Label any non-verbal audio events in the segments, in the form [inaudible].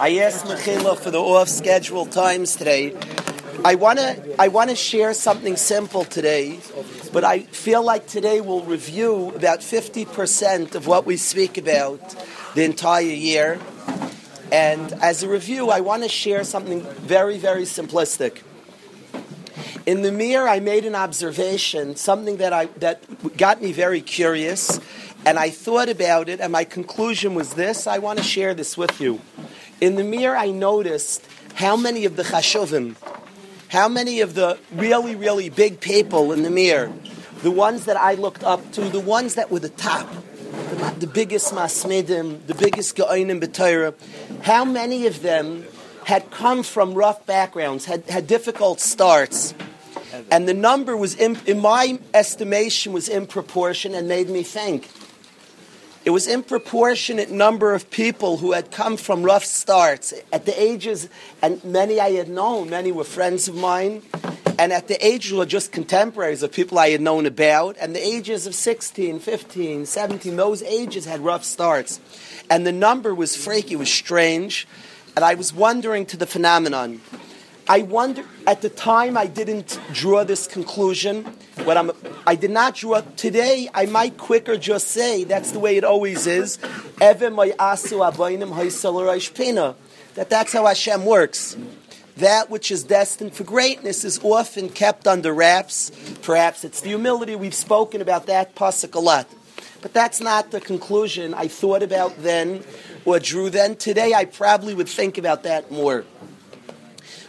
I asked Mechila for the off-scheduled times today. I want to I want to share something simple today, but I feel like today we'll review about 50% of what we speak about the entire year. And as a review, I want to share something very, very simplistic. In the Mir, I made an observation, something that, I, that got me very curious, and I thought about it, and my conclusion was this. I want to share this with you. In the Mir, I noticed how many of the chashuvim, how many of the really, really big people in the Mir, the ones that I looked up to, the ones that were the top, the, the biggest masmidim, the biggest ge'onim b'Torah, how many of them had come from rough backgrounds, had, had difficult starts, and the number was, in, in my estimation, was in proportion and made me think. It was in proportionate number of people who had come from rough starts at the ages, and many I had known, many were friends of mine, and at the ages were just contemporaries of people I had known about, and the ages of 16, 15, 17, those ages had rough starts. And the number was freaky, it was strange, and I was wondering to the phenomenon. I wonder, at the time I didn't draw this conclusion. What I'm, I did not draw, today I might quicker just say, that's the way it always is, that that's how Hashem works. That which is destined for greatness is often kept under wraps. Perhaps it's the humility. We've spoken about that pasuk a lot. But that's not the conclusion I thought about then or drew then. Today I probably would think about that more.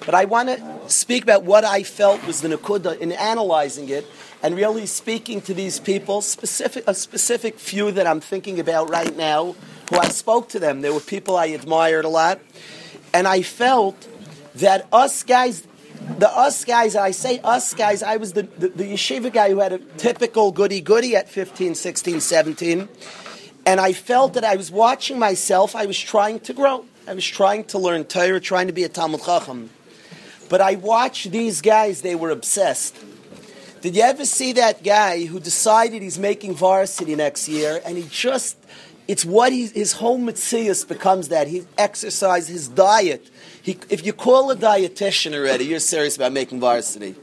But I want to speak about what I felt was the nakuda in analyzing it and really speaking to these people, specific, a specific few that I'm thinking about right now, who I spoke to them. There were people I admired a lot. And I felt that us guys, the us guys, I say us guys, I was the, the, the yeshiva guy who had a typical goody goody at 15, 16, 17. And I felt that I was watching myself, I was trying to grow. I was trying to learn Torah, trying to be a Talmud Chacham. But I watched these guys, they were obsessed. Did you ever see that guy who decided he's making varsity next year and he just, it's what he, his whole mitzias becomes that. He exercise, his diet. He, if you call a dietitian already, you're serious about making varsity.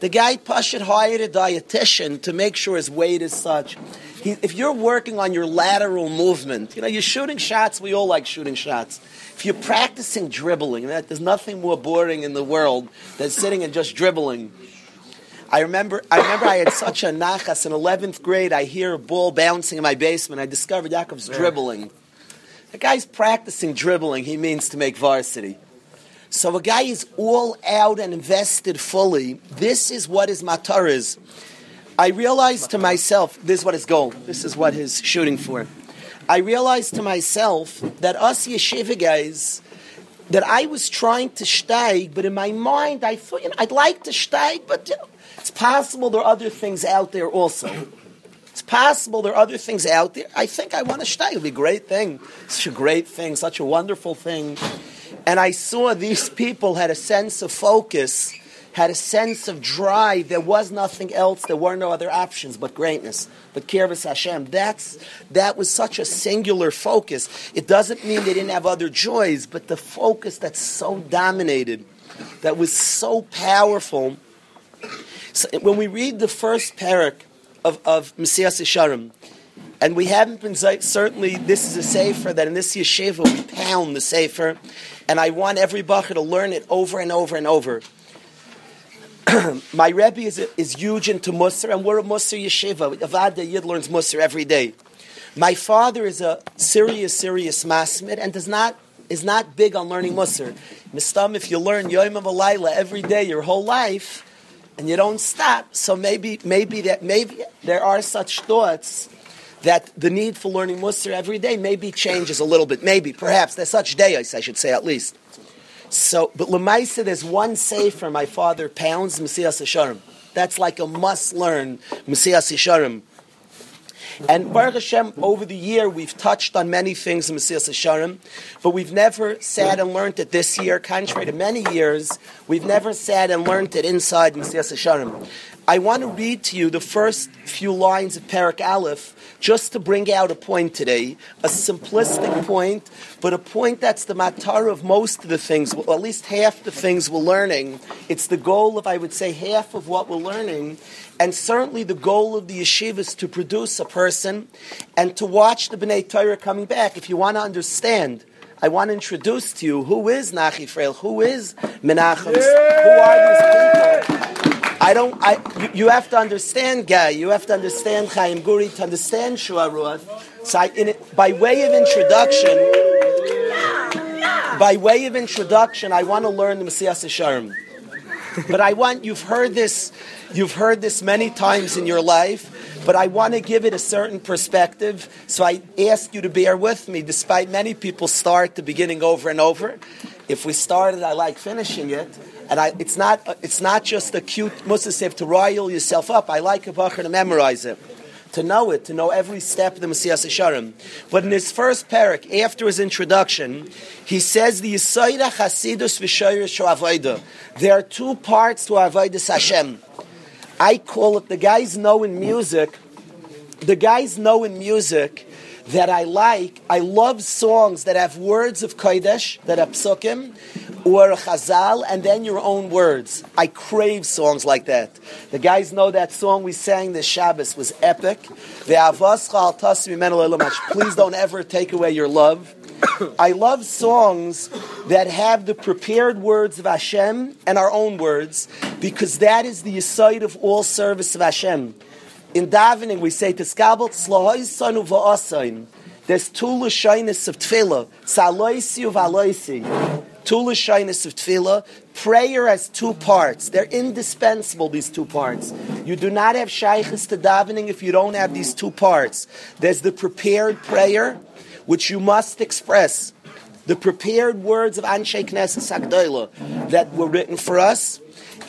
The guy Pashit hired a dietitian to make sure his weight is such. He, if you're working on your lateral movement, you know, you're shooting shots, we all like shooting shots. If you're practicing dribbling, that there's nothing more boring in the world than sitting and just dribbling. I remember, I remember I had such a nachas in 11th grade. I hear a ball bouncing in my basement. I discovered Yaakov's dribbling. The guy's practicing dribbling. He means to make varsity. So a guy is all out and invested fully. This is what his matar is. I realized to myself, this is what his goal. This is what he's shooting for. I realized to myself that us yeshiva guys, that I was trying to steig, but in my mind I thought, you know, I'd like to steig, but you know, it's possible there are other things out there also. It's possible there are other things out there. I think I want to steig. It'd be a great thing. Such a great thing, such a wonderful thing. And I saw these people had a sense of focus had a sense of drive. There was nothing else. There were no other options but greatness, but Kirvis Hashem. That's, that was such a singular focus. It doesn't mean they didn't have other joys, but the focus that's so dominated, that was so powerful. So when we read the first parak of, of Mesilas Yesharim, and we haven't been certainly this is a sefer that in this yeshiva we pound the sefer, and I want every bacher to learn it over and over and over. [clears throat] my Rebbe is, is huge into Musar, and we're a Musar yeshiva. Avada Yid learns Musar every day. My father is a serious, serious masmid and does not is not big on learning Musar. Mistam, if you learn Yom Alayla every day your whole life, and you don't stop, so maybe maybe that maybe there are such thoughts that the need for learning Musar every day maybe changes a little bit. Maybe, perhaps, there's such days, I should say at least. So, but Lemaisa, there's one sefer my father pounds, Mesilas Yesharim. That's like a must learn, Mesilas Yesharim. And Baruch Hashem, over the year, we've touched on many things in Mesilas Yesharim, but we've never sat and learned it this year, contrary to many years, we've never sat and learned it inside Mesilas Yesharim. I want to read to you the first few lines of Parak Aleph just to bring out a point today, a simplistic point, but a point that's the matar of most of the things, at least half the things we're learning. It's the goal of, I would say, half of what we're learning. And certainly the goal of the yeshiva is to produce a person and to watch the B'nai Torah coming back. If you want to understand, I want to introduce to you who is Nachi Freil, who is Menachem, who are these people. I don't. I. You, you, have to understand, Guy. You have to understand Chaim Guri to understand Shuarut. So, I, it, by way of introduction, by way of introduction, I want to learn the Mesilas Yesharim. But I want you've heard this. You've heard this many times in your life. But I want to give it a certain perspective. So I ask you to bear with me, despite many people start the beginning over and over. If we started, I like finishing it. And I, it's not it's not just a cute musasif to rile yourself up. I like a bacher to memorize it, to know it, to know every step of the Mesilas Yesharim. But in his first parak, after his introduction, he says the Yisoida Chasidus V'Shoyrish. There are two parts to Avoidus Hashem. I call it the guys know in music. The guys know in music that I like. I love songs that have words of Kodesh, that have psukim, or chazal, and then your own words. I crave songs like that. The guys know that song we sang this Shabbos was epic. Please don't ever take away your love. [coughs] I love songs that have the prepared words of Hashem and our own words because that is the aside of all service of Hashem. In davening, we say, "Tiskabel tzlahoisanu va'asain." There's two lashinis of tefillah, saloisi uvaloisi. Two lashinis of tefillah. Prayer has two parts. They're indispensable. These two parts. You do not have shaykhis to davening if you don't have these two parts. There's the prepared prayer, which you must express. The prepared words of Anshe Knesset Sagdoila that were written for us,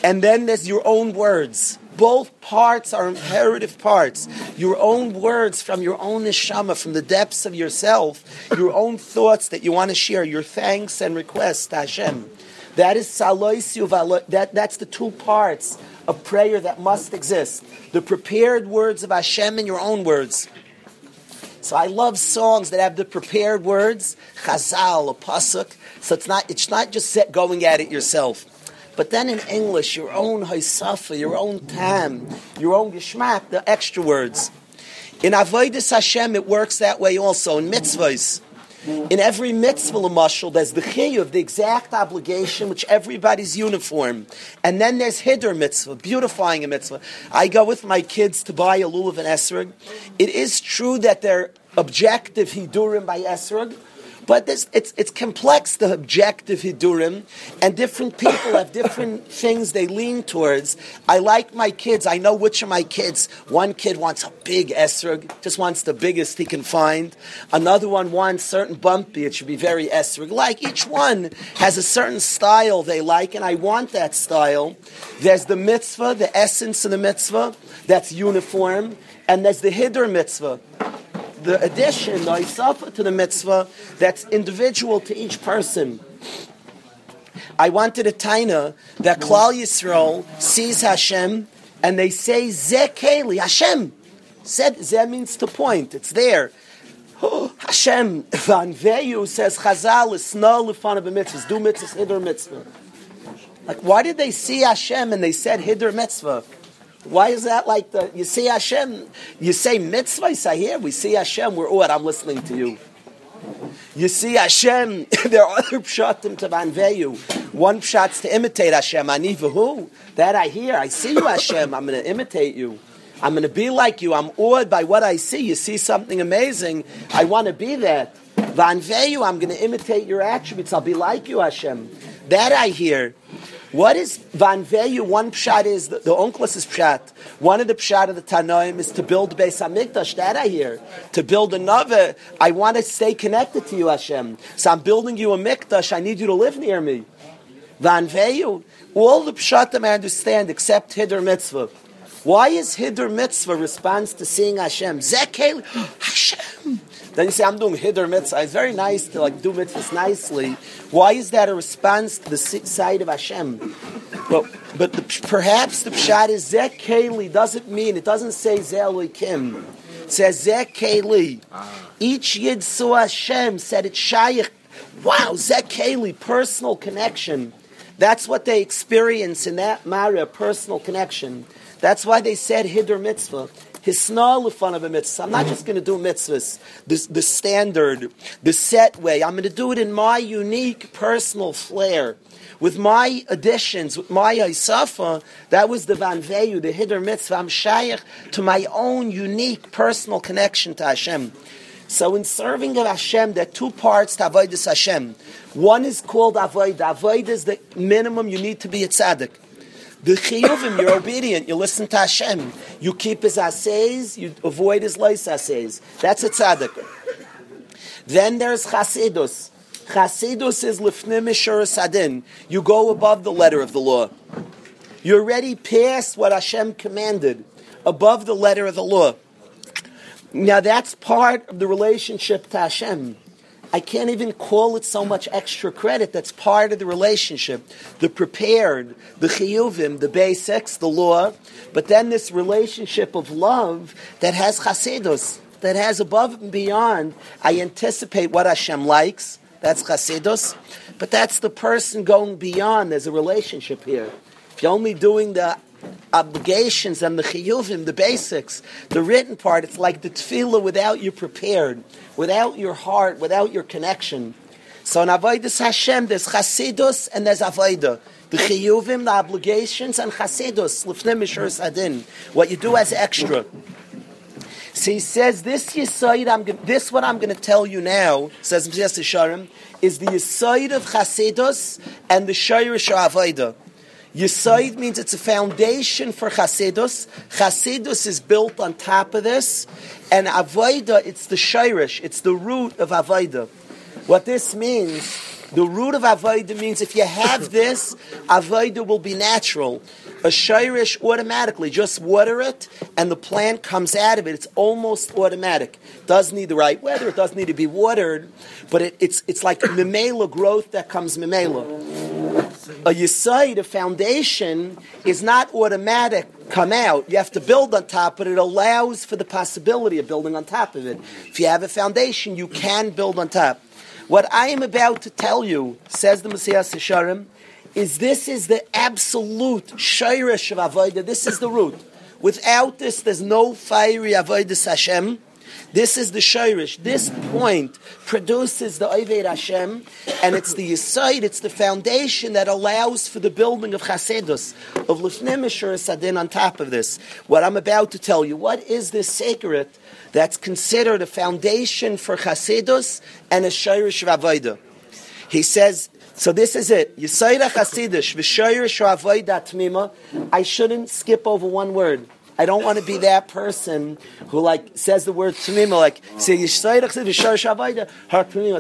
and then there's your own words both parts are imperative parts. Your own words from your own neshama, from the depths of yourself, your own thoughts that you want to share, your thanks and requests to Hashem. That is saloisiu that That's the two parts of prayer that must exist. The prepared words of Hashem and your own words. So I love songs that have the prepared words, chazal, a pasuk. So it's not, it's not just set going at it yourself. But then in English, your own haisafa, your own tam, your own geschmack, the extra words. In Avodah Hashem, it works that way also. In mitzvahs, in every mitzvah mashal, there's the chiyuv, the exact obligation, which everybody's uniform. And then there's hider mitzvah, beautifying a mitzvah. I go with my kids to buy a lulav and esrog. It is true that they're objective hidurim by esrog, but this, it's, it's complex, the objective Hidurim, and different people have different [coughs] things they lean towards. I like my kids. I know which of my kids. One kid wants a big esrog, just wants the biggest he can find. Another one wants certain bumpy. It should be very esrog. Like each one has a certain style they like, and I want that style. There's the mitzvah, the essence of the mitzvah, that's uniform, and there's the Hidur mitzvah the addition, the isafa to the mitzvah, that's individual to each person. I wanted a taina that Klal Yisrael sees Hashem and they say Zekeli Hashem. Said Zeh means to point. It's there. Oh, Hashem [laughs] Van Veyu says Chazal is no lefana b'mitzvahs. Do mitzvahs hider mitzvah. Like why did they see Hashem and they said hider mitzvah? Why is that like the, you see Hashem, you say mitzvah, say here, we see Hashem, we're oh, what, I'm listening to you. You see Hashem, [laughs] there are other pshatim to vanveyu. One pshat's to imitate Hashem, anivahu. That I hear, I see you Hashem, I'm going to imitate you. I'm going to be like you. I'm awed by what I see. You see something amazing. I want to be that. Vanveyu, I'm going to imitate your attributes. I'll be like you, Hashem. That I hear. What is Van Veyu? One pshat is the, the is pshat. One of the pshat of the Tanoim is to build Beis Hamikdash. That I hear. To build another, I want to stay connected to you, Hashem. So I'm building you a mikdash. I need you to live near me. Van Veyu. All the pshatim I understand except Hidur Mitzvah. Why is Hidur Mitzvah response to seeing Hashem? Zekel [gasps] Hashem. Then you say, I'm doing Hidur Mitzvah. It's very nice to like do mitzvahs nicely. Why is that a response to the side of Hashem? But, but the, perhaps the pshat is Zek doesn't mean, it doesn't say Zeh Kim. It says Zek. Each Yid saw Hashem, said it's Shaykh. Wow, Zek personal connection. That's what they experience in that Mara, personal connection. That's why they said Hiddur Mitzvah. I'm not just going to do mitzvahs, the, the standard, the set way. I'm going to do it in my unique personal flair. With my additions, with my Isafa, that was the Vanveyu, the Hiddur Mitzvah. I'm shaykh to my own unique personal connection to Hashem. So in serving of Hashem, there are two parts to Avodah Hashem. One is called Avodah. Avodah is the minimum you need to be a tzaddik. The chiyuvim, you're obedient, you listen to Hashem. You keep his assays, you avoid his lice assays. That's a tzaddik. Then there's chasidus. Chasidus is lifnim sadin. You go above the letter of the law. You're already past what Hashem commanded, above the letter of the law. Now that's part of the relationship to Hashem. I can't even call it so much extra credit. That's part of the relationship. The prepared, the chiyuvim, the basics, the law, but then this relationship of love that has chasidus, that has above and beyond. I anticipate what Hashem likes. That's chasidus. But that's the person going beyond. There's a relationship here. If you're only doing the obligations and the chiyuvim, the basics, the written part, it's like the tefillah without you prepared, without your heart, without your connection. So in Avodah Hashem, there's chasidus and there's avodah. The chiyuvim, the obligations, and chasidus, lifnim sadin. What you do as extra. So he says, this yisoid, I'm this what I'm going to tell you now, says Mesilas Yesharim, is the yisoid of chasidus and the shayrish avodah. Yisoid means it's a foundation for Chasidus. Chasidus is built on top of this. And Avoida, it's the Shirish, it's the root of Avoida. What this means, the root of Avoida means if you have this, Avoida will be natural. A Shirish automatically, just water it, and the plant comes out of it. It's almost automatic. It Does need the right weather, it does need to be watered, but it, it's, it's like [coughs] Mimela growth that comes Mimela a yisaid, a foundation, is not automatic come out. You have to build on top, but it allows for the possibility of building on top of it. If you have a foundation, you can build on top. What I am about to tell you, says the Mesilas Yesharim, is this is the absolute shayrish of Avodah. This is the root. Without this, there's no fiery Avodah Hashem. This is the Shirish. This point produces the Oived Hashem, and it's the Yisoid, it's the foundation that allows for the building of Chasedus, of Lifnim Sadin on top of this. What I'm about to tell you, what is this sacred that's considered a foundation for Chasedus and a Shirish Ravoida? He says, so this is it. Yisoida Chasidish, V'shayrish Ravoida Tmima. I shouldn't skip over one word. I don't want to be that person who like says the word tamima, like say It's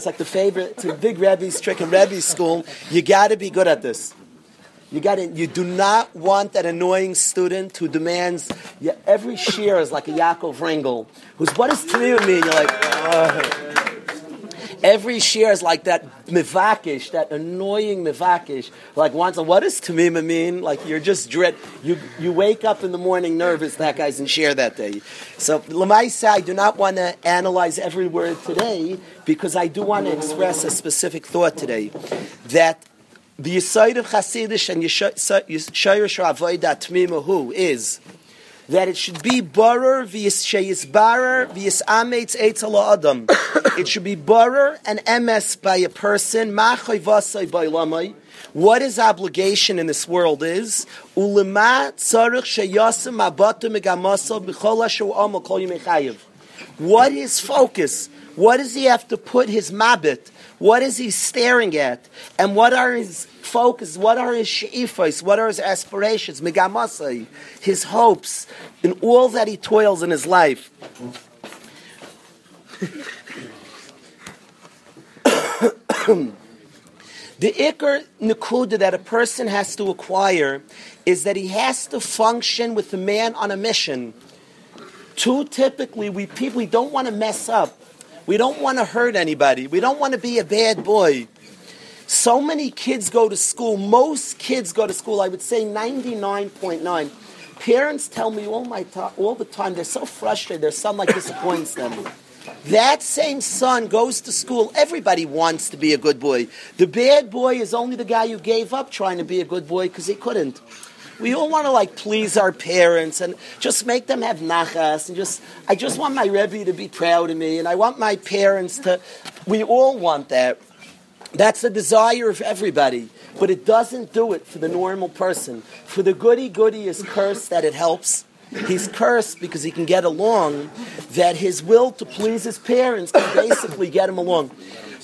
like the favorite. It's a big Rebbe's trick in Rebbe's school. You got to be good at this. You got to. You do not want that annoying student who demands yeah, every shear is like a Yaakov Ringel, who's what does tamima mean? You're like. Oh. Every share is like that mivakish, that annoying mivakish. Like once, what does tamima mean? Like you're just dread. You you wake up in the morning nervous that guy's in share that day. So lemaisa, I do not want to analyze every word today because I do want to express a specific thought today that the Yisaid of Chasidish and Yishayr Avodah Tmima who is that it should be barer v'yisbarer v'yisametz etz adam. [coughs] It should be barer and ms by a person. Machay vasay by lamay. What his obligation in this world is ulema tzarich sheyasim mabatu megamasa b'chol asher amal kol. What is focus? What does he have to put his mabit? What is he staring at? And what are his focus? What are his she'ifos? What are his aspirations? Megamasai, his hopes, in all that he toils in his life. [coughs] the ikr nakuda that a person has to acquire is that he has to function with the man on a mission. Too typically, we people we don't want to mess up. We don't want to hurt anybody. We don't want to be a bad boy. So many kids go to school. Most kids go to school. I would say 99.9. Parents tell me all my to- all the time they're so frustrated. Their son like disappoints them. That same son goes to school. Everybody wants to be a good boy. The bad boy is only the guy who gave up trying to be a good boy because he couldn't. We all want to like please our parents and just make them have nachas and just I just want my Rebbe to be proud of me and I want my parents to we all want that. That's the desire of everybody, but it doesn't do it for the normal person. For the goody goody is cursed that it helps. He's cursed because he can get along, that his will to please his parents can basically get him along.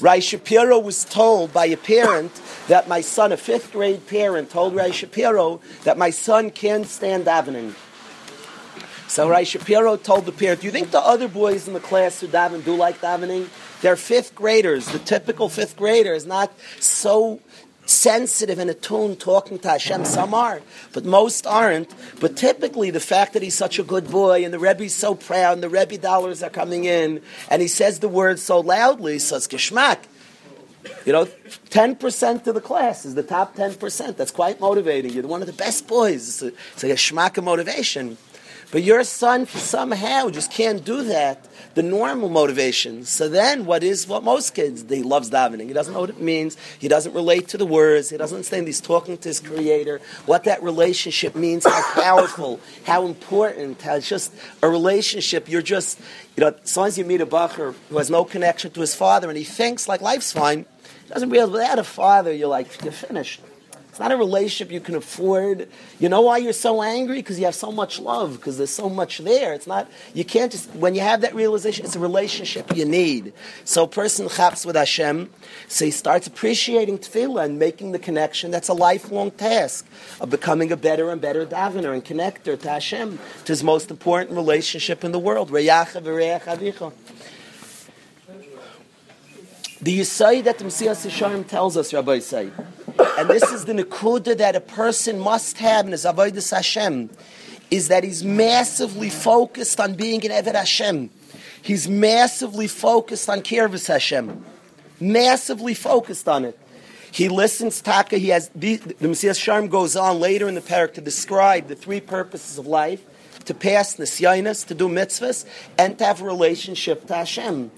Rai Shapiro was told by a parent that my son, a fifth grade parent, told Rai Shapiro that my son can't stand davening. So Rai Shapiro told the parent, "Do you think the other boys in the class who daven do like davening? They're fifth graders. The typical fifth grader is not so sensitive and attuned talking to Hashem. Some are, but most aren't. But typically, the fact that he's such a good boy and the Rebbe's so proud and the Rebbe dollars are coming in and he says the words so loudly, says geschmack. You know, 10% of the class is the top 10%. That's quite motivating. You're one of the best boys. It's, a, it's a of motivation. But your son somehow just can't do that, the normal motivation. So then what is what most kids, he loves davening. He doesn't know what it means. He doesn't relate to the words. He doesn't understand he's talking to his creator, what that relationship means, how powerful, how important, how it's just a relationship. You're just, you know, as you meet a bacher who has no connection to his father and he thinks like life's fine, he doesn't realize without a father, you're like, you're finished. It's not a relationship you can afford. You know why you're so angry? Because you have so much love, because there's so much there. It's not, you can't just, when you have that realization, it's a relationship you need. So a person chaps with Hashem, so he starts appreciating tefillah and making the connection. That's a lifelong task of becoming a better and better davener and connector to Hashem, to his most important relationship in the world. The Yisai that the Mesilas Yesharim tells us, Rabbi Yisai, and this is the Nakuda that a person must have in his Avodah Hashem, is that he's massively focused on being an Eved Hashem. He's massively focused on Kirvis Hashem. Massively focused on it. He listens, Taka, he has, the, the Mesilas Yesharim goes on later in the parak to describe the three purposes of life, to pass nisyanis, to do mitzvahs, and to have a relationship to Hashem.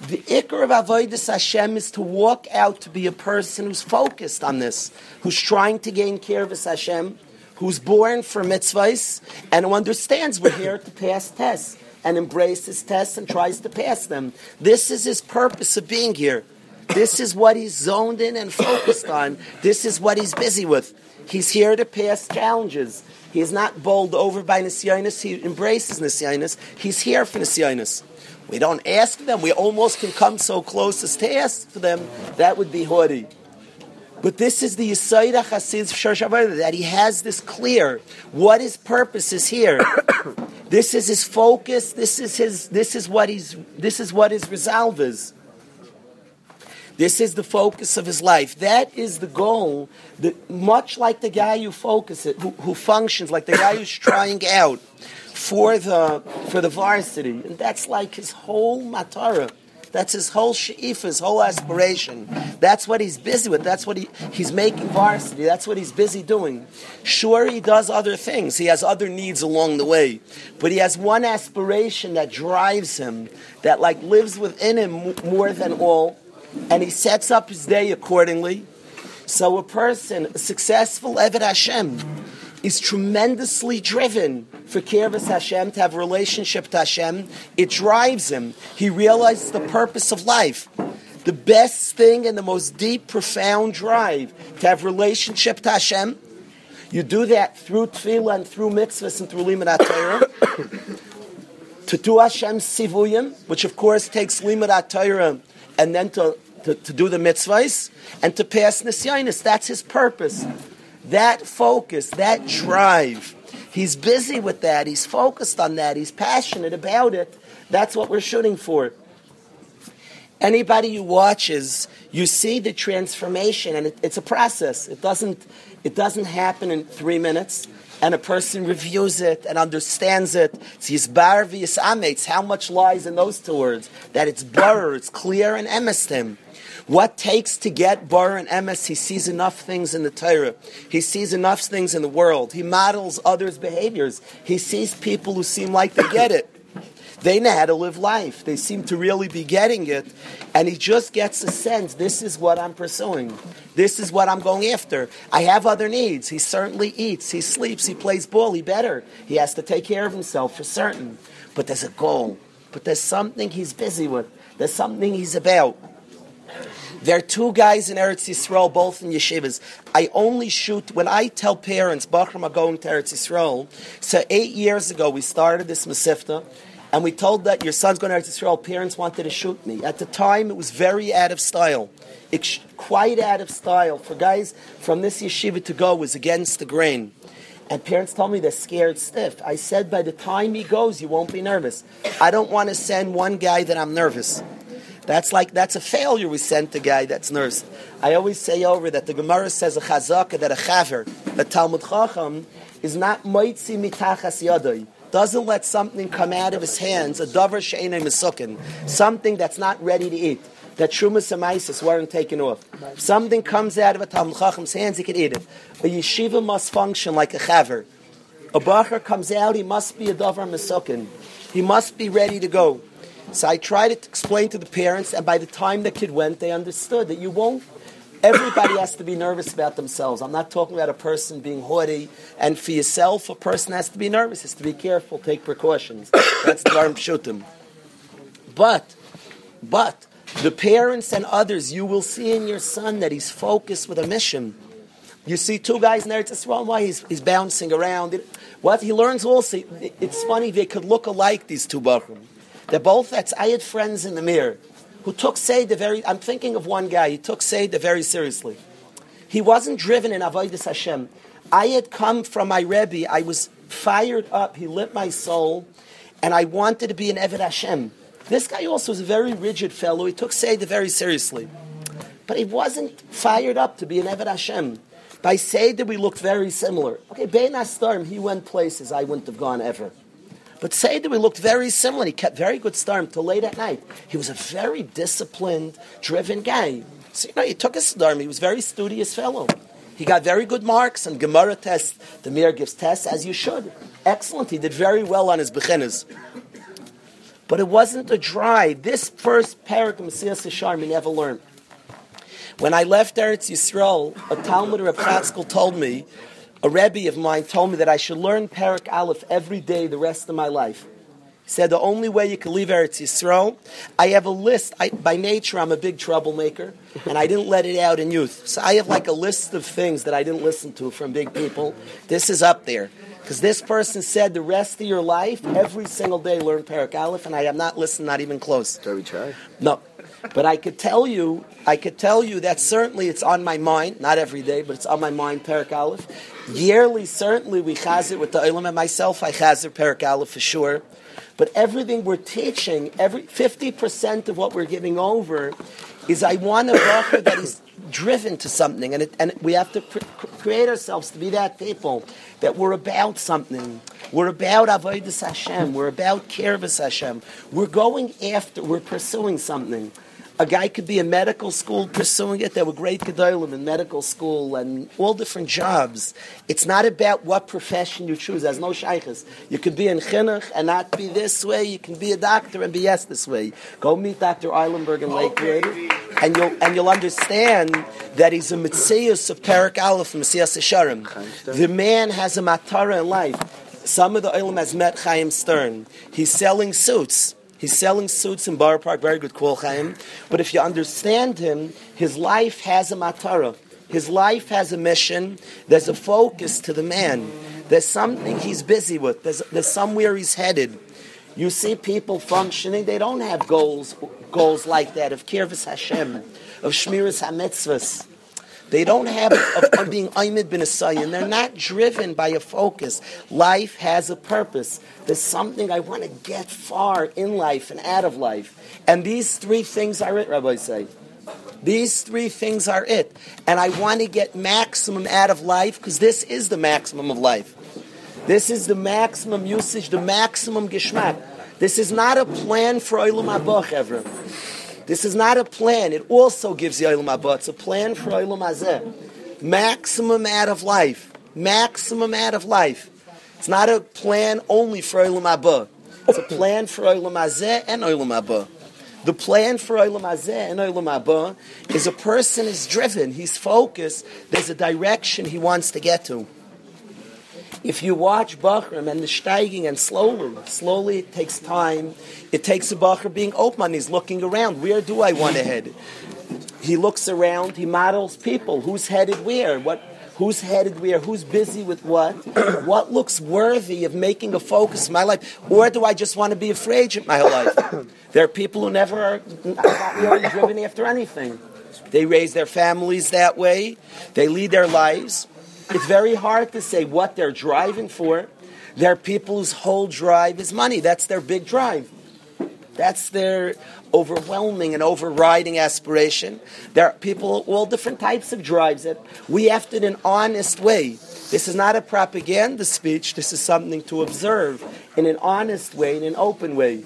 The ikar of avodas Hashem is to walk out to be a person who's focused on this, who's trying to gain care of Hashem, who's born for mitzvahs, and who understands we're here to pass tests and embraces tests and tries to pass them. This is his purpose of being here. This is what he's zoned in and focused on. This is what he's busy with. He's here to pass challenges. He's not bowled over by Nisyanis. He embraces Nisyanis. He's here for Nisyanis. We don't ask them. We almost can come so close as to ask them. That would be haughty. But this is the Yisaida Chasid's Shoshavada, that he has this clear. What his purpose is here. [coughs] this is his focus. This is his. This is what he's. This is what his resolve is. This is the focus of his life. That is the goal. That much like the guy who focuses, who, who functions, like the guy who's [coughs] trying out for the for the varsity, and that's like his whole matara. That's his whole she'if, his whole aspiration. That's what he's busy with. That's what he, he's making varsity. That's what he's busy doing. Sure, he does other things. He has other needs along the way. But he has one aspiration that drives him, that like lives within him more than all. And he sets up his day accordingly. So a person, a successful Eved Hashem, is tremendously driven for Kirvis Hashem, to have relationship to Hashem. It drives him. He realizes the purpose of life. The best thing and the most deep, profound drive to have relationship to Hashem. You do that through tefillah and through mitzvahs and through limud Torah. to do Hashem's sivuyim, which of course takes limud Torah, and then to, to, to, do the mitzvahs, and to pass nisyanis. That's his purpose. That focus, that drive, he's busy with that. He's focused on that. He's passionate about it. That's what we're shooting for. Anybody who watches, you see the transformation, and it, it's a process. It doesn't, it doesn't happen in three minutes, and a person reviews it and understands it. It's bar It's how much lies in those two words. That it's blur, it's clear, and emes him. What takes to get bar and emes? He sees enough things in the Torah. He sees enough things in the world. He models others' behaviors. He sees people who seem like they get it. They know how to live life. They seem to really be getting it. And he just gets a sense this is what I'm pursuing. This is what I'm going after. I have other needs. He certainly eats, he sleeps, he plays ball, he better. He has to take care of himself for certain. But there's a goal. But there's something he's busy with. There's something he's about. There are two guys in Eretz Yisrael, both in yeshivas. I only shoot when I tell parents, Bachram are going to Eretz Yisrael. So eight years ago, we started this Masifta, and we told that your son's going to Eretz Yisrael. Parents wanted to shoot me. At the time, it was very out of style. Quite out of style for guys from this yeshiva to go was against the grain. And parents told me they're scared stiff. I said, by the time he goes, you won't be nervous. I don't want to send one guy that I'm nervous. That's like that's a failure. We sent a guy that's nursed. I always say over that the Gemara says a chazaka that a chaver, a Talmud Chacham, is not moitzi mitachas yadoi. Doesn't let something come out of his hands, a davar she'enei mesukin, something that's not ready to eat. That shumas and weren't taken off. If something comes out of a Talmud Chacham's hands, he can eat it. A yeshiva must function like a chaver. A bacher comes out, he must be a davar mesukin. He must be ready to go. So I tried to explain to the parents, and by the time the kid went, they understood that you won't. Everybody has to be nervous about themselves. I'm not talking about a person being haughty, and for yourself, a person has to be nervous, has to be careful, take precautions. That's Dvarim Pshutim. But, but, the parents and others, you will see in your son that he's focused with a mission. You see two guys in Eretz Yisrael, why he's, he's bouncing around. What he learns also, it's funny, they could look alike, these two Bachrim. They're both, that's, I had friends in the Mir who took Seder very, I'm thinking of one guy, he took Seder very seriously. He wasn't driven in Avodah Hashem. I had come from my Rebbe, I was fired up, he lit my soul, and I wanted to be an Eved Hashem. This guy also was a very rigid fellow, he took Seder very seriously. But he wasn't fired up to be an Eved Hashem. By Seder, we looked very similar. Okay, Bein Astarm, he went places I wouldn't have gone ever. But say that we looked very similar. He kept very good storm till late at night. He was a very disciplined, driven guy. So, you know, he took a storm. He was a very studious fellow. He got very good marks on Gemara tests. The Mir gives tests, as you should. Excellent. He did very well on his beginners. But it wasn't a drive. This first parak of Mesilas Yesharim never learned. When I left Eretz Yisrael, a Talmud Reb Chatzkel told me a Rebbe of mine told me that I should learn Parak Aleph every day the rest of my life. He said the only way you can leave Eretz Yisrael, I have a list. I, by nature, I'm a big troublemaker, and I didn't let it out in youth. So I have like a list of things that I didn't listen to from big people. This is up there. Because this person said the rest of your life, every single day, learn Parak Aleph, and I have not listened, not even close. Shall we try? No. But I could tell you, I could tell you that certainly it's on my mind, not every day, but it's on my mind, Parak Aleph. Yearly, certainly we chazir with the Olam and myself, I chazir Parak Aleph for sure. But everything we're teaching, every 50% of what we're giving over is I want a bacher that is driven to something, and, it, and we have to cr- create ourselves to be that people that we're about something. We're about avodas Hashem. We're about kirvas Hashem. We're going after. We're pursuing something. A guy could be in medical school pursuing it. There were great gedolim in medical school and all different jobs. It's not about what profession you choose. There's no shaykhs. You could be in chinuch and not be this way. You can be a doctor and be yes this way. Go meet Dr. Eilenberg in Lakewood, and you'll and you'll understand that he's a mitzias of Parak Aleph, Sharem. The man has a matara in life. Some of the Olam has met Chaim Stern. He's selling suits. He's selling suits in Boro Park, very good Kol Chaim. But if you understand him, his life has a matara. His life has a mission. There's a focus to the man. There's something he's busy with. There's, there's somewhere he's headed. You see people functioning, they don't have goals goals like that of Kirvis Hashem, of Shmiras HaMitzvahs. They don't have of, being Aimid bin and They're not driven by a focus. Life has a purpose. There's something I want to get far in life and out of life. And these three things are it, Rabbi say. These three things are it. And I want to get maximum out of life because this is the maximum of life. This is the maximum usage, the maximum geschmack. This is not a plan for Olam Abach ever. This is not a plan. It also gives you Olam Haba. It's a plan for Olam Hazeh. Maximum out of life. Maximum out of life. It's not a plan only for Olam Haba. It's a plan for Olam Hazeh and Olam Haba. The plan for Olam Hazeh and Olam Haba is a person is driven, he's focused, there's a direction he wants to get to. If you watch Bachram and the steiging and slowly, slowly it takes time. It takes a Bachar being open. and He's looking around. Where do I want to head? He looks around. He models people. Who's headed where? What? Who's headed where? Who's busy with what? [coughs] what looks worthy of making a focus in my life? Or do I just want to be afraid in my whole life? [coughs] there are people who never are really driven after anything. They raise their families that way. They lead their lives. It's very hard to say what they're driving for. There are people whose whole drive is money. That's their big drive. That's their overwhelming and overriding aspiration. There are people, all different types of drives that we have to in an honest way. This is not a propaganda speech. This is something to observe in an honest way, in an open way.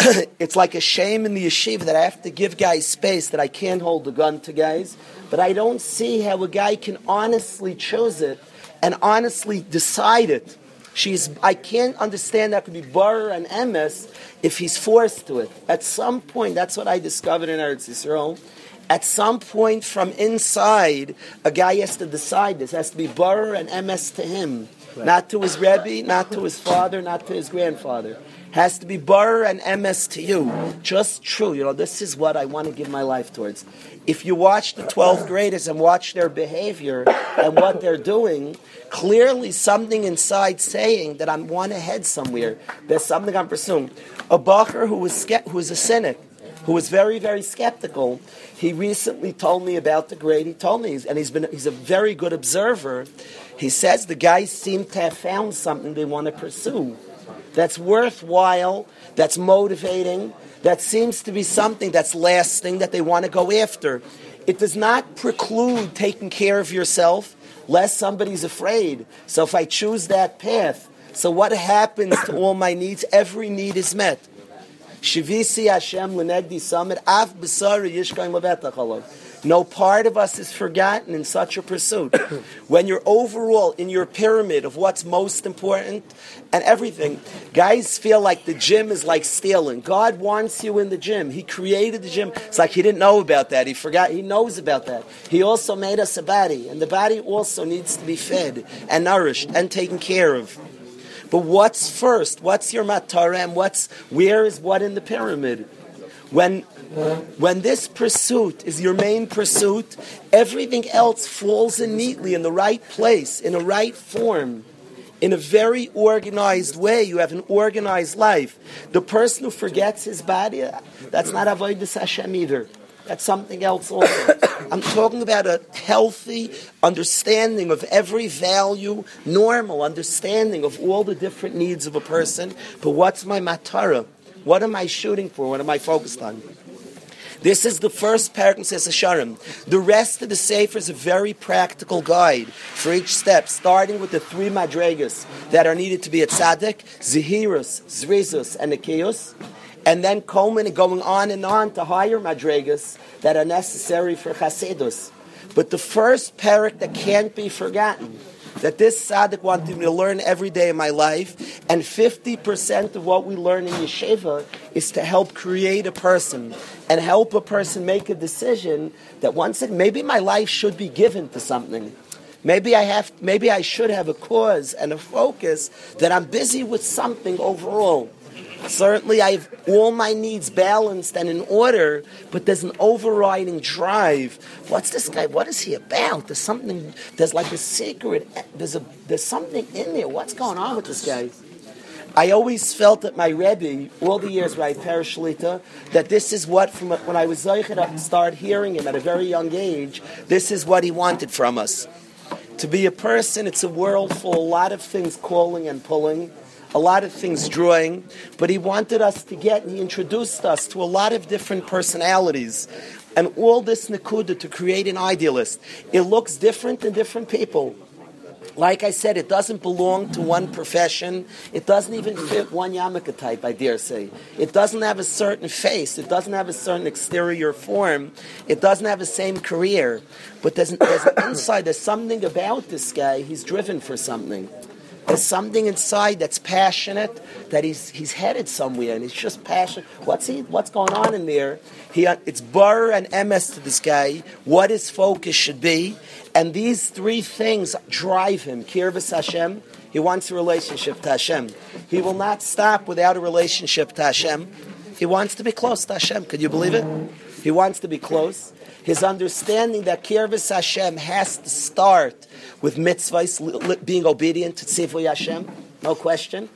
[clears throat] it's like a shame in the yeshiva that I have to give guys space that I can't hold the gun to guys but I don't see how a guy can honestly choose it and honestly decide it. She's, I can't understand that could be bar and emes if he's forced to it. At some point, that's what I discovered in Eretz Yisrael. At some point from inside, a guy has to decide this. It has to be bar and emes to him. Right. Not to his Rebbe, not to his father, not to his grandfather has to be bar and MS to you. Just true. You know, this is what I want to give my life towards. If you watch the 12th graders and watch their behavior and what they're doing, clearly something inside saying that I want to head somewhere. There's something I'm pursuing. A bacher who was who was a cynic, who was very, very skeptical. He recently told me about the grade. He told me, and he's been he's a very good observer. He says the guys seem to have found something they want to pursue that's worthwhile, that's motivating, that seems to be something that's lasting that they want to go after. It does not preclude taking care of yourself, lest somebody's afraid. So if I choose that path, so what happens to all my needs? Every need is met. Shivisi Hashem av b'sari yishkain levetach no part of us is forgotten in such a pursuit. [coughs] when you're overall in your pyramid of what's most important and everything, guys feel like the gym is like stealing. God wants you in the gym. He created the gym. It's like he didn't know about that. He forgot. He knows about that. He also made us a body, and the body also needs to be fed and nourished and taken care of. But what's first? What's your matarem? What's where is what in the pyramid? When when this pursuit is your main pursuit, everything else falls in neatly in the right place, in a right form, in a very organized way. You have an organized life. The person who forgets his body, that's not avoidus Hashem either. That's something else also. I'm talking about a healthy understanding of every value, normal understanding of all the different needs of a person. But what's my matara? What am I shooting for? What am I focused on? This is the first paragraph says Hasharim. The rest of the Sefer is a very practical guide for each step, starting with the three madregas that are needed to be a tzaddik, zihirus, zrizus, and akeus, and then culminating going on and on to higher madrigas that are necessary for chasidus. But the first parak that can't be forgotten that this tzaddik wanted me to learn every day of my life, and 50% of what we learn in yeshiva is to help create a person and help a person make a decision that once maybe my life should be given to something. Maybe I have, maybe I should have a cause and a focus that I'm busy with something overall. Certainly, I have all my needs balanced and in order, but there's an overriding drive. What's this guy? What is he about? There's something. There's like a secret. There's a. There's something in there. What's going on with this guy? I always felt that my Rebbe, all the years where I Shlita, that this is what, from when I was Zeicher to started hearing him at a very young age, this is what he wanted from us. To be a person, it's a world full, a lot of things calling and pulling a lot of things drawing, but he wanted us to get, and he introduced us to a lot of different personalities. And all this Nakuda to create an idealist. It looks different in different people. Like I said, it doesn't belong to one profession. It doesn't even fit one yarmulke type, I dare say. It doesn't have a certain face. It doesn't have a certain exterior form. It doesn't have the same career. But there's, there's [coughs] inside, there's something about this guy. He's driven for something. There's something inside that's passionate, that he's, he's headed somewhere, and he's just passionate. What's, he, what's going on in there? He, uh, it's bar and MS to this guy, what his focus should be, and these three things drive him. Kirvas Hashem, he wants a relationship to Hashem. He will not stop without a relationship to Hashem. He wants to be close to Hashem. Could you believe it? He wants to be close. His understanding that Kirvas Hashem has to start with mitzvahs, being obedient to Tzivui Hashem, no question.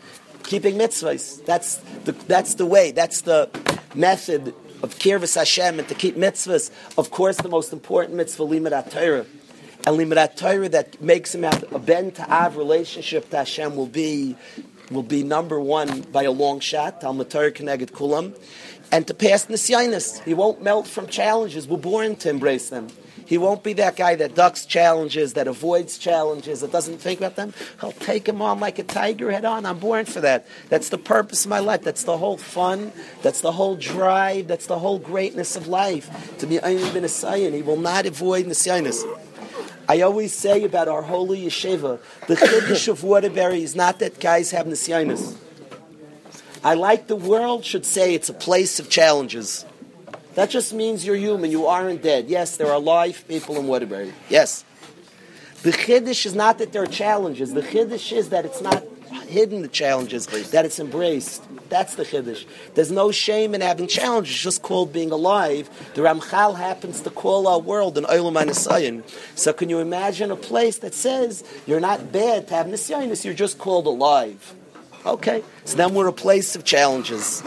Keeping mitzvahs, that's the, that's the way, that's the method of Kirvas Hashem and to keep mitzvahs. Of course, the most important mitzvah, Limud Torah. And Limud Torah that makes him have a ben to Av relationship to Hashem will be will be number one by a long shot. Talmud Torah Keneged Kulam. And to pass Nisyanis. He won't melt from challenges. We're born to embrace them. He won't be that guy that ducks challenges, that avoids challenges, that doesn't think about them. He'll take them on like a tiger head on. I'm born for that. That's the purpose of my life. That's the whole fun. That's the whole drive. That's the whole greatness of life. To be Ayin bin Asayan, he will not avoid Nisyanis. I always say about our holy yeshiva, the chiddush of Waterbury is not that guys have nisyanis. I like the world should say it's a place of challenges. That just means you're human. You aren't dead. Yes, there are live people in Waterbury. Yes. The chiddush is not that there are challenges. The chiddush is that it's not hidden the challenges, that it's embraced. That's the chiddush. There's no shame in having challenges, it's just called being alive. The Ramchal happens to call our world an Olam Anisayan. So can you imagine a place that says you're not bad to have Nisyanis, you're just called alive? Okay, so then we're a place of challenges.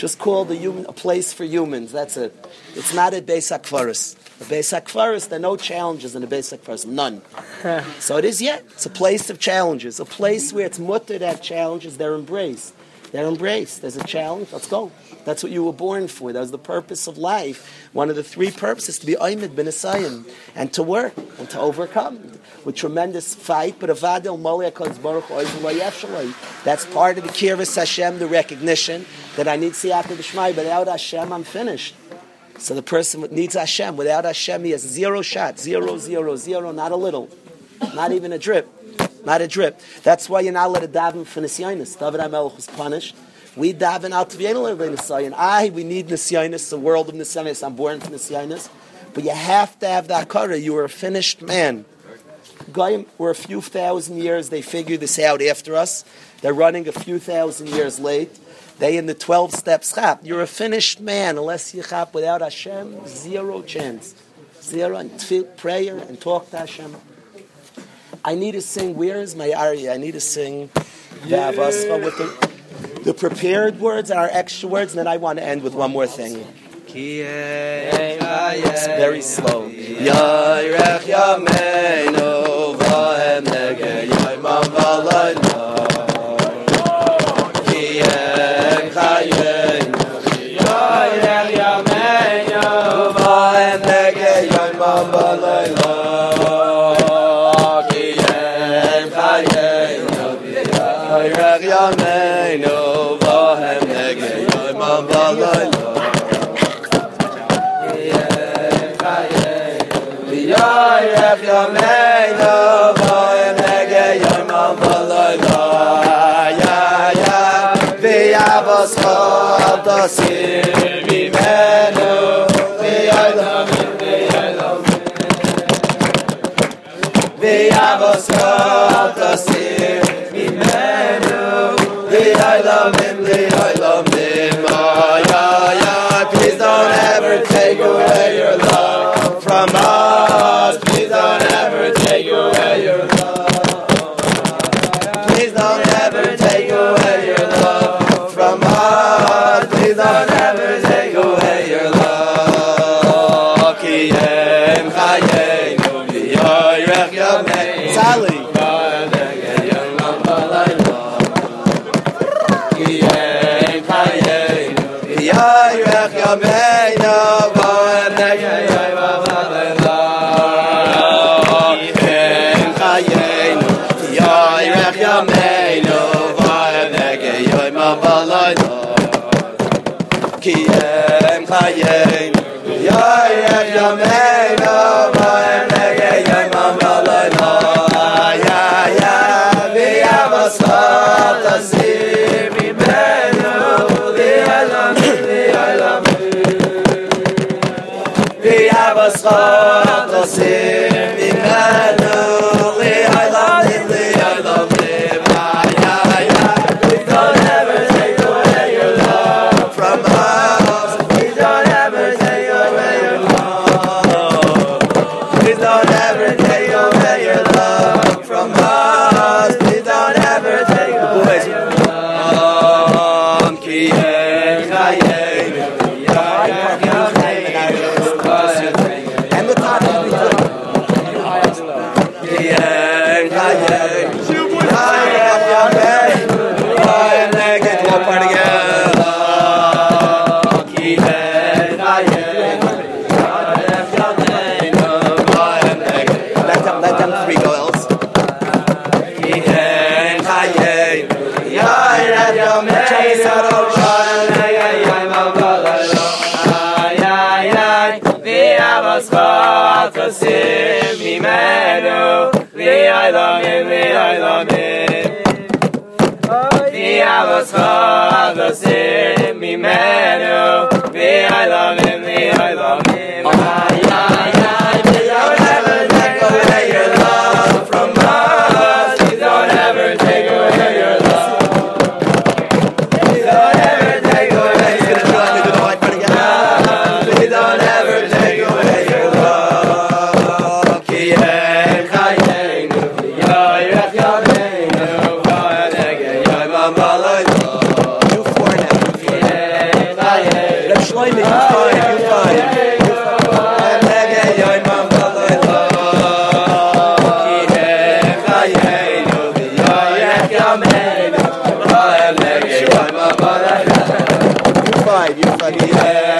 Just called a, human, a place for humans, that's it. It's not a Beis HaKvaris. A Beis HaKvaris, there are no challenges in a Beis HaKvaris, none. [laughs] so it is yet. It's a place of challenges, a place where it's mutter to have challenges, they're embraced. They're embraced. There's a challenge, let's go. That's what you were born for. That was the purpose of life. One of the three purposes to be Aymed bin Asayim and to work and to overcome with tremendous fight. But Avadil Baruch That's part of the Kirvis Hashem, the recognition that I need Siyata B'Shmai. But without Hashem, I'm finished. So the person needs Hashem. Without Hashem, he has zero shot, zero, zero, zero, not a little, not even a drip, not a drip. That's why you're not let to daven for Nisyanis. David HaMelech was punished. We daven out to the Nisyanis. I, we need Nisyanis, the world of Nisyanis. I'm born for Nisyanis. But you have to have that kara. You are a finished man. Goyim were a few thousand years. They figured this out after us. They're running a few thousand years late. They in the 12 steps chap. You're a finished man unless you chap without Hashem, zero chance. Zero and tfil, prayer and talk to Hashem. I need to sing, where is my aria? I need to sing yeah. with the, the prepared words and our extra words, and then I want to end with one more thing. It's very slow. Yeah. You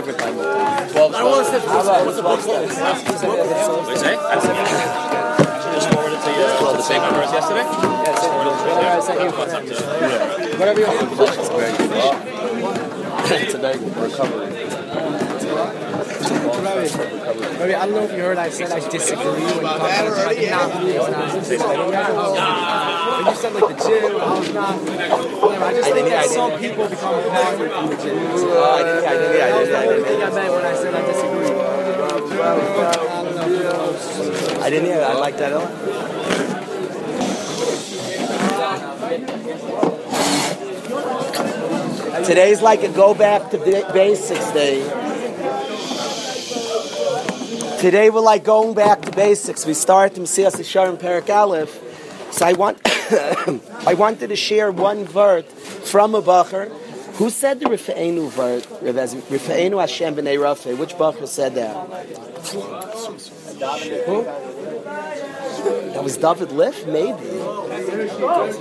that? Different time. I don't want to say what's the book called? What you say? I said, just forwarded to you the same number as yesterday? Whatever you want. It's a very good recovery. Maybe, I don't know if you heard I said I disagree when you talk about like not being When you said like the gym, I was not. I just think that some people become paranoid from the gym. I didn't, I didn't, I That was didn't, the I only didn't, thing I meant when I said I disagree. I. I didn't hear it. I like that a lot. Today's like a go back to ba- basics day. Today we're like going back to basics. We start Mesilas Yesharim Perak Aleph. So I want, [coughs] I wanted to share one word from a bacher. Who said the Rifa'enu word? Rifa'enu Hashem b'nei Rafe. Which bacher said that? Who? That was David Liff, maybe.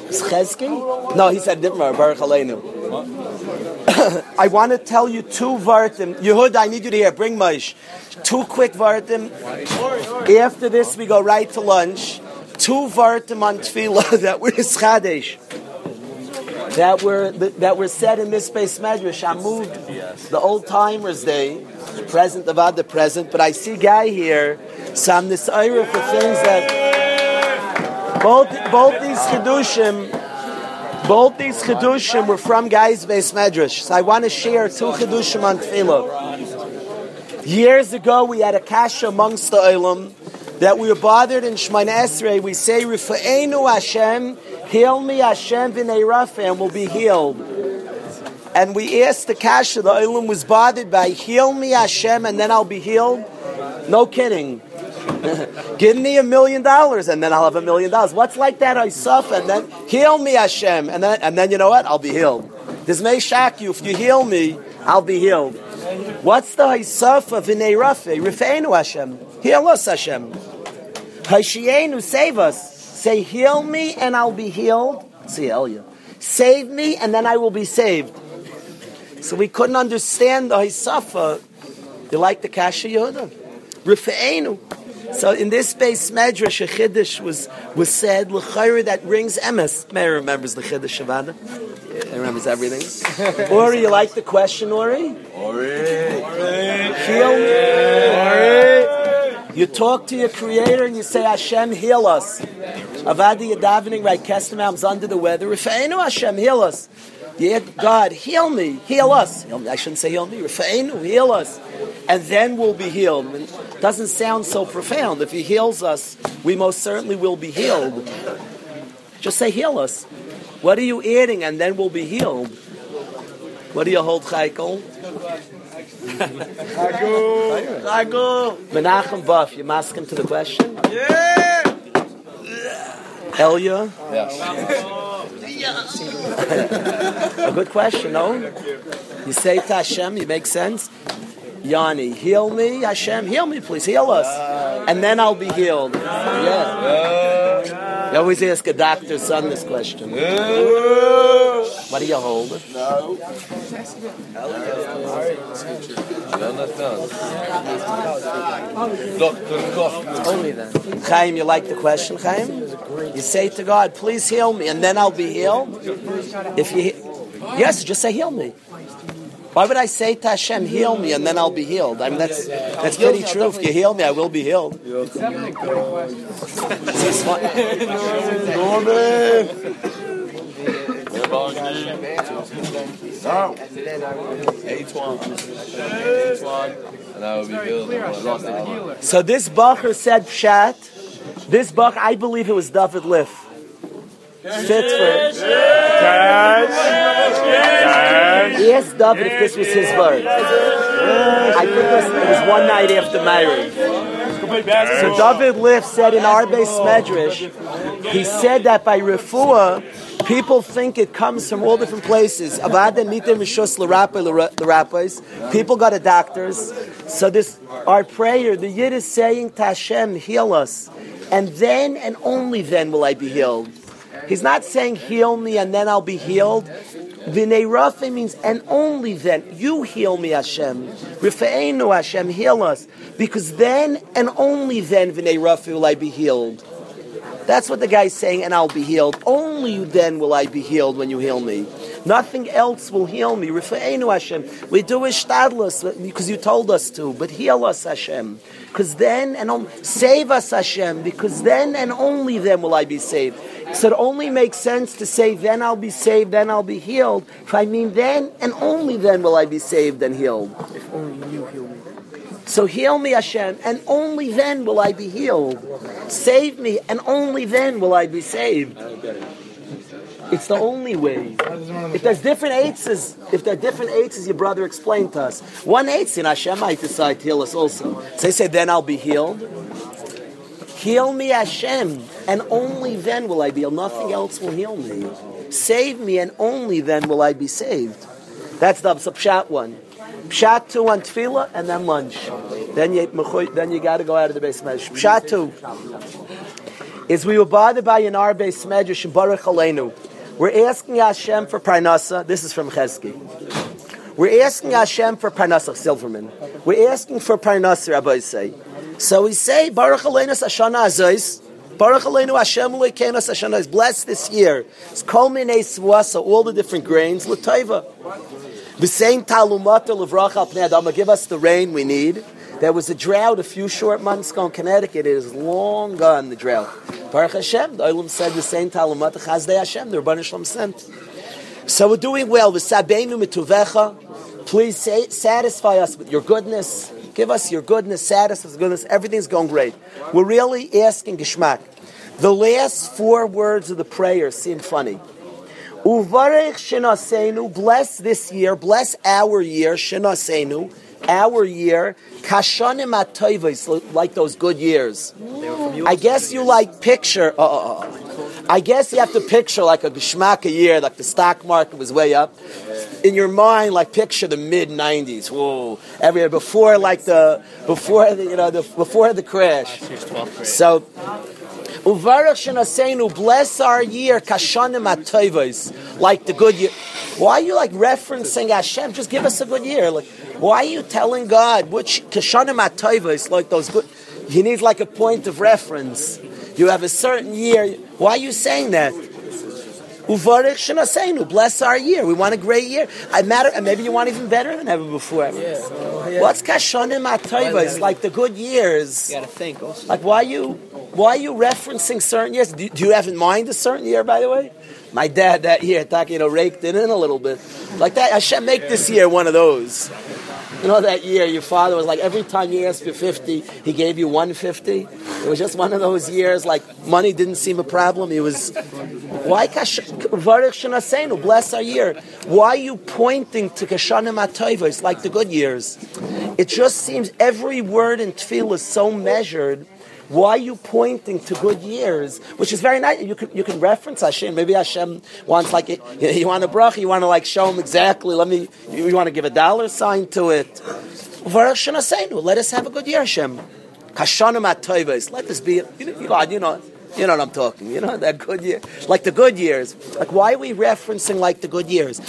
Chesky? No, he said different. Baruch Aleinu. [coughs] I want to tell you two vartim. Yehud, I need you to hear. Bring Maish. Two quick vartim. After this, we go right to lunch. Two vartim on tefillah [laughs] that were Chadesh. That were that were said in this space medrash. I moved the old timers day, present about the present, but I see guy here. So I'm this for things that both both these chedushim, both these chedushim were from guys beis medrash. So I want to share two chedushim on tefillah. Years ago, we had a kasha amongst the olam that we are bothered in Shemoneh Esrei. We say, "Rifa'enu Hashem, heal me Hashem v'nei Rafa," and we'll be healed. And we asked the kasha, the olam was bothered by, "Heal me Hashem, and then I'll be healed." No kidding. [laughs] Give me a million dollars, and then I'll have a million dollars. What's like that? I suffer, and then heal me Hashem, and then and then you know what? I'll be healed. This may shock you. If you heal me, I'll be healed. What's the Haisafa v'nei Rafe? Rifeinu Hashem. Heal us, Hashem. Hashienu, save us. Say, heal me and I'll be healed. See, you. Save me and then I will be saved. So we couldn't understand the Haisafa. You like the Kasha Yehuda? So in this beis medrash, a chiddush was was said l'chayra that rings emes. Mary remembers the chiddush Shavada. He remembers everything. [laughs] Ori, you like the question, Ori? Heal me. You talk to your creator and you say, Hashem, heal us. Avadi davening right, Kestamam's under the weather. Rifeinu Hashem, heal us. Yeah, God, heal me, heal us. Heal me. I shouldn't say heal me. Rifeinu, heal us. And then we'll be healed. It doesn't sound so profound. If he heals us, we most certainly will be healed. Just say heal us. What are you adding? And then we'll be healed. What do you hold, Chaykel? Menachem Buff, you mask him to the question? Yeah. Elia? [laughs] A good question, no? You say to Hashem, you make sense? Yanni, heal me, Hashem, heal me, please, heal us. And then I'll be healed. Yeah. You always ask a doctor's son this question. What do you hold? No. Only then. Chaim, you like the question, Chaim? You say to God, please heal me, and then I'll be healed? If you, yes, just say heal me. Why would I say to Hashem, heal me, and then I'll be healed? I mean, that's that's pretty true. If you heal me, I will be healed. [laughs] So this Bacher said Pshat. This Bach, I believe it was David Liff. Fits for Yes, David, this was his word. I think it was, it was one night after marriage. So David Liff said in our beis Medrash, he said that by refuah, people think it comes from all different places. Avada nitim rishus l'rapais. People go to doctors. So this, our prayer, the Yid is saying to Hashem, heal us. And then and only then will I be healed. He's not saying heal me and then I'll be healed. Vinei Rafe means and only then you heal me, Hashem. Rifeinu Hashem, heal us, because then and only then Vinei Rafe will I be healed. That's what the guy's saying, and I'll be healed. Only then will I be healed when you heal me. Nothing else will heal me. Rifeinu Hashem. We do ishtadlus uh, because you told us to, but heal us, Hashem. Because then and only, save us, Hashem. Because then and only then will I be saved. So it only makes sense to say, then I'll be saved, then I'll be healed. If I mean then and only then will I be saved and healed. If only you heal me. So heal me, Hashem, and only then will I be healed. Save me, and only then will I be saved. It's the only way. If there's different eights, if there are different eights, your brother explained to us. One eights in Hashem might decide to heal us also. So they say, then I'll be healed. Heal me, Hashem, and only then will I be healed. Nothing else will heal me. Save me, and only then will I be saved. That's the pshat one. Pshat two on tefillah, and then lunch. Then you then you got to go out of the beis medrash. Pshat two is we were bothered by an our beis medrash in Baruch Aleinu. We're asking Hashem for parnasa. This is from Chesky. We're asking Hashem for parnasa, Silverman. We're asking for parnasa, Rabbi say. So we say Baruch Aleinu Ashana Azais. Baruch Aleinu Hashem Ulekenos Ashana is blessed this year. It's kol minei swasa, all the different grains, l'taiva. The same talumata levracha pnei adama, give us the rain we need. There was a drought a few short months ago in Connecticut. It is long gone, the drought. Baruch Hashem, the Olam said the same talumata chazdei Hashem, the Rabban Shalom sent. So we're doing well. V'sabeinu mituvecha. Please say, satisfy us with your goodness. Give us your goodness, satisfy us goodness. Everything's going great. We're really asking Geshmak. The last four words of the prayer seem funny. Uvarech shenasenu, bless this year, bless our year, shenasenu, our year, kashanim atoivos, like those good years. I guess you like picture. Uh, uh, uh, uh, I guess you have to picture like a geschmack a year, like the stock market was way up. In your mind, like picture the mid '90s. Whoa, every year before like the before the you know the before the crash. So. Uvarach shenasenu, oh, bless our year, kashanim atoivos, like the good year. Why are you like referencing Hashem? Just give us a good year. Like, why are you telling God which kashanim atoivos, like those good? He needs like a point of reference. You have a certain year. Why are you saying that? Uvarich shenasenu, bless our year. We want a great year. I matter, and maybe you want even better than ever before. Yeah. What's kashanim Atayva? It's like the good years? You gotta think also. Like, why you why are you referencing certain years? Do, do you have in mind a certain year, by the way? My dad that year, you know, raked it in a little bit. Like that, I should make this year one of those. You know that year your father was like every time you asked for 50, he gave you 150. It was just one of those years like money didn't seem a problem. He was why bless our year. Why are you pointing to Kashanim Atoivos like the good years? It just seems every word in tefillah is so measured. Why are you pointing to good years? Which is very nice. You can you can reference Hashem. Maybe Hashem wants like you, [laughs] you want a bracha. You want to like show him exactly. Let me. You, you want to give a dollar sign to it. Let us have a good year, Hashem. Let this be. You know, God, you know. You know what I'm talking. You know [laughs] that good year, like the good years. Like why are we referencing like the good years?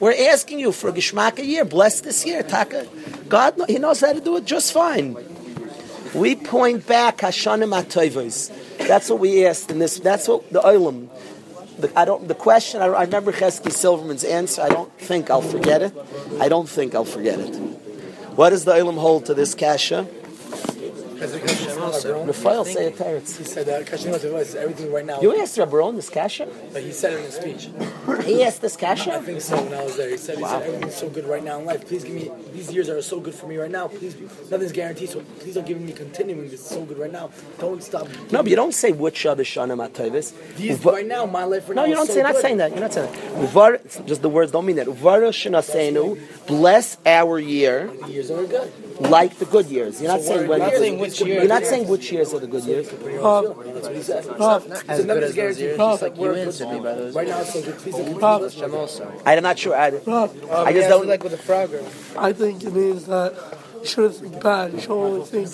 We're asking you for a gishmaka year. Bless this year, Taka. God, He knows how to do it just fine. We point back Hashanim Atoivos. That's what we asked in this. That's what the Olam. The, I don't. The question. I, I remember Chesky Silverman's answer. I don't think I'll forget it. I don't think I'll forget it. What does the Olam hold to this kasha? Raphael say it teretz. He said that Kashim is everything right now. You asked Rabbi Ron this kasha? But he said it in his speech. He asked this cash. I think so when I was there. He said, he said everything's so good right now in life. Please give me these years are so good for me right now. Please, nothing's guaranteed. So please don't give me continuing. Is so good right now. Don't stop. No, but you don't say which other shana matovis. These right now, my life right No, now. you don't so say. Not saying that. You're not saying that. Uvar, just the words don't mean that. Uvara shenasenu, bless our year The years are good. like the good years. You're not So saying when. not saying which year. You're not saying which years are the good years. That's what. As good as those years, just like you answered me by those. Right now, it's so good. Please don't also. I'm not sure. I, Rob, I just don't. like with the Frogger. I think it means that you shouldn't think bad. You should always think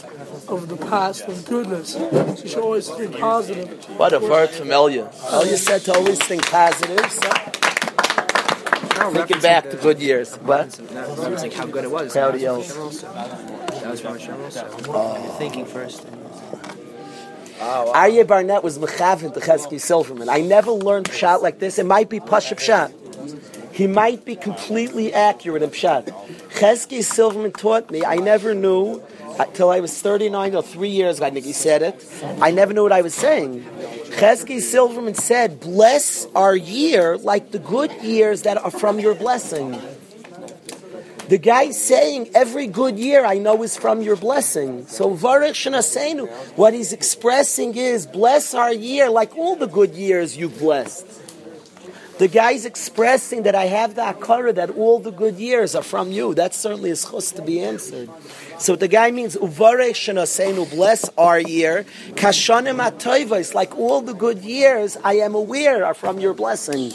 of the past of goodness. You should always think positive. What a word from Elia. Elia said to always think positive. So thinking back to good years. What? Referencing how good it was. How That was you- from Hashem also. That was from Hashem also. You're thinking first. Ah, Aryeh Barnett was mechavin to Chesky Silverman. I never learned pshat like this. It might be pasha pshat. He might be completely accurate in pshat. Chesky Silverman taught me. I never knew uh, until I was 39 or three years ago. I think he said it. I never knew what I was saying. Chesky Silverman said, "Bless our year like the good years that are from your blessing." The guy saying every good year I know is from your blessing. So Varech Shanasenu, what he's expressing is bless our year like all the good years you've blessed. The guy's expressing that I have the akara that all the good years are from you. That certainly is chus to be answered. So the guy means uvarech shenasenu, bless our year. Kashanim atoivos, like all the good years I am aware are from your blessing.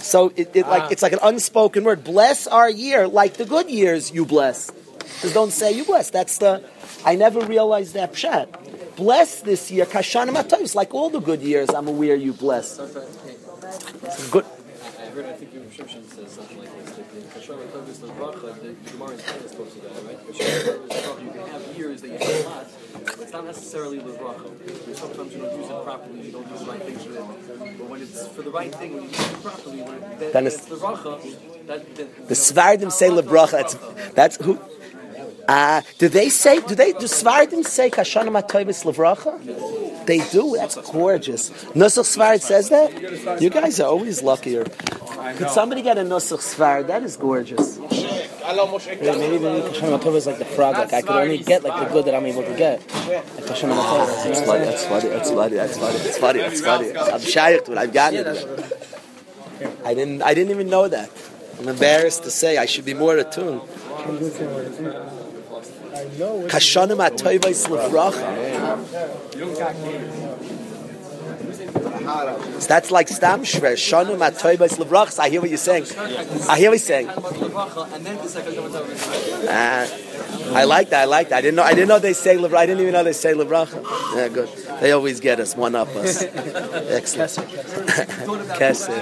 So it, it like ah. it's like an unspoken word. Bless our year, like the good years you bless. Just don't say you bless. That's the. I never realized that pshat. Bless this year, kashanim atoivos, like all the good years I'm aware you bless. Good. I heard, I think your Shimshon says something like this. Like the Kasher Tovis Lebracha, the Gemara in Tana spoke to that, right? You can have years that you do a lot, but it's not necessarily Lebracha. Sometimes you don't use it properly, you don't do the right things with it. But when it's for the right thing, when you use it properly, when it, then, Then it's it's- Lebracha, that, that, The Svardim say lebracha. That's that's who. Uh, do they say? Do they? Do Svardim say kashanim atovis levracha? They do. That's gorgeous. Nusach Svard says that. You guys are always luckier. Could somebody get a Nusach Svard? That is gorgeous. Yeah, maybe the Matov is like the frog. Like I could only get like the good that I'm able to get. Like Hashem Matov. You know what I'm That's funny. That's funny. That's funny. That's funny. That's funny. That's funny. I'm shy to it. I've gotten it. I didn't. I didn't even know that. I'm embarrassed to say. I should be more attuned. Kashanim. So that's like stam shver. Shanim atovis levrachas. I hear what you're saying. I hear what you're saying. Lebracha, and then it's like a Yom Uh, I like that. I like that. I didn't know. I didn't know they say levracha. I didn't even know they say levracha. Yeah, good. They always get us one up us. [laughs] Excellent. Kesser.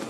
[laughs] [laughs]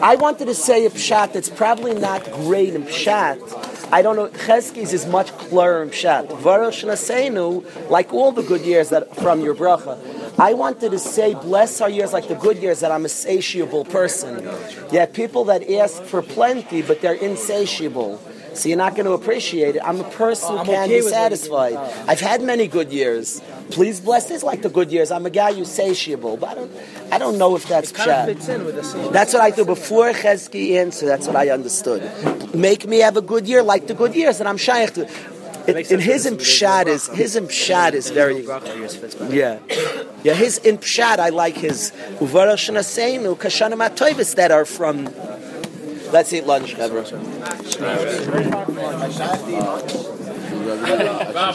I wanted to say a pshat that's probably not great in pshat. I don't know. Cheskis is much clearer in pshat. Varosh Naseinu, like all the good years that from your bracha. I wanted to say, bless our years like the good years that I'm a satiable person. Yeah, people that ask for plenty, but they're insatiable. So you're not going to appreciate it. I'm a person who I'm can okay be with what you do. satisfied. I've had many good years. Please bless this like the good years. I'm a guy who's satiable, but I don't, I don't know if that's pshat. fits in with the same. That's what I do before Chesky answer. That's what I understood. Make me have a good year like the good years that I'm shaykh to. In, in his in pshat is his in pshat is very yeah yeah his in pshat I like his uvara shnaseinu kashanim atoyvis that are from. Let's eat lunch, Hebra.